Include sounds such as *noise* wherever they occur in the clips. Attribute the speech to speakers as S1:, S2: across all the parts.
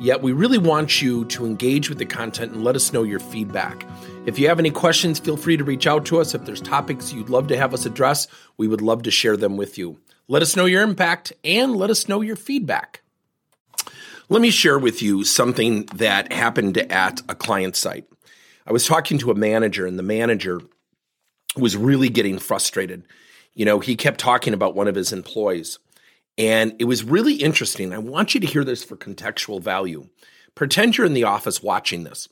S1: Yet, we really want you to engage with the content and let us know your feedback. If you have any questions, feel free to reach out to us. If there's topics you'd love to have us address, we would love to share them with you. Let us know your impact and let us know your feedback. Let me share with you something that happened at a client site. I was talking to a manager, and the manager was really getting frustrated. You know, he kept talking about one of his employees, and it was really interesting. I want you to hear this for contextual value. Pretend you're in the office watching this.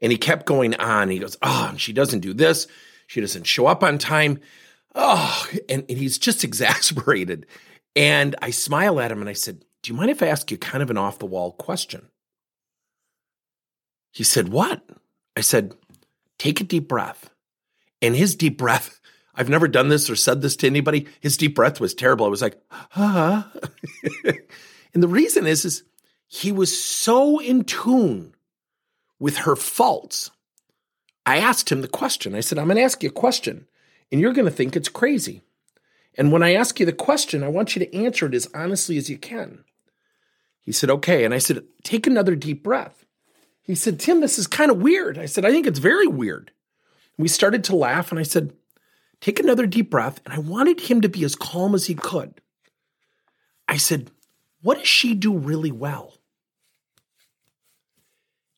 S1: And he kept going on. He goes, Oh, and she doesn't do this. She doesn't show up on time. Oh, and, and he's just *laughs* exasperated. And I smile at him and I said, Do you mind if I ask you kind of an off the wall question? He said, What? I said, Take a deep breath. And his deep breath, I've never done this or said this to anybody. His deep breath was terrible. I was like, ah. *laughs* and the reason is, is he was so in tune with her faults. I asked him the question. I said, I'm going to ask you a question, and you're going to think it's crazy. And when I ask you the question, I want you to answer it as honestly as you can. He said, Okay. And I said, Take another deep breath. He said, Tim, this is kind of weird. I said, I think it's very weird. We started to laugh, and I said, Take another deep breath. And I wanted him to be as calm as he could. I said, What does she do really well?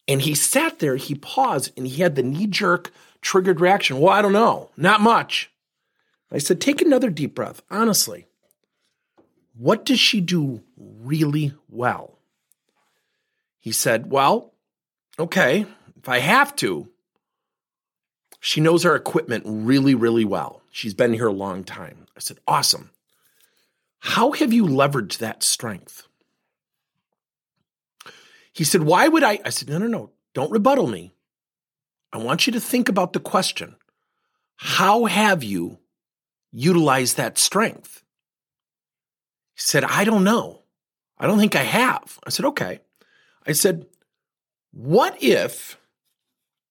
S1: And he sat there, he paused, and he had the knee jerk triggered reaction. Well, I don't know, not much. I said, Take another deep breath. Honestly, what does she do really well? He said, Well, okay, if I have to, she knows our equipment really, really well. She's been here a long time. I said, Awesome. How have you leveraged that strength? He said, Why would I? I said, No, no, no. Don't rebuttal me. I want you to think about the question How have you utilized that strength? He said, I don't know. I don't think I have. I said, Okay. I said, What if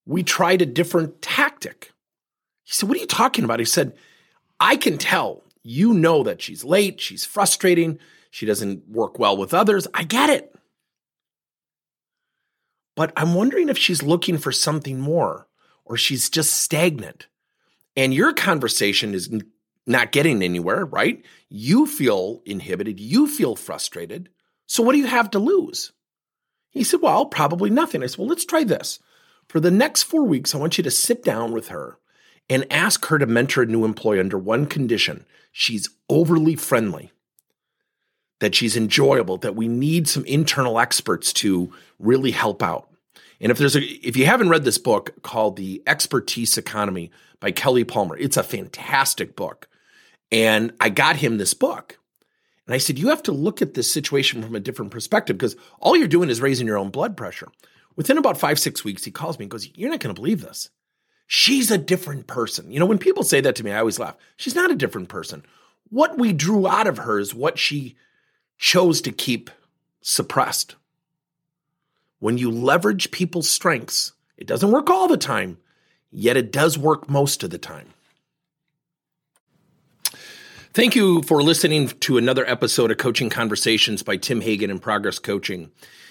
S1: we tried a different tactic? He said, What are you talking about? He said, I can tell you know that she's late, she's frustrating, she doesn't work well with others. I get it. But I'm wondering if she's looking for something more or she's just stagnant. And your conversation is not getting anywhere, right? You feel inhibited, you feel frustrated. So what do you have to lose? He said, Well, probably nothing. I said, Well, let's try this. For the next four weeks, I want you to sit down with her and ask her to mentor a new employee under one condition she's overly friendly, that she's enjoyable, that we need some internal experts to really help out. And if there's a if you haven't read this book called The Expertise Economy by Kelly Palmer, it's a fantastic book. And I got him this book. And I said, you have to look at this situation from a different perspective because all you're doing is raising your own blood pressure. Within about five, six weeks, he calls me and goes, You're not going to believe this. She's a different person. You know, when people say that to me, I always laugh. She's not a different person. What we drew out of her is what she chose to keep suppressed. When you leverage people's strengths, it doesn't work all the time, yet it does work most of the time. Thank you for listening to another episode of Coaching Conversations by Tim Hagen and Progress Coaching.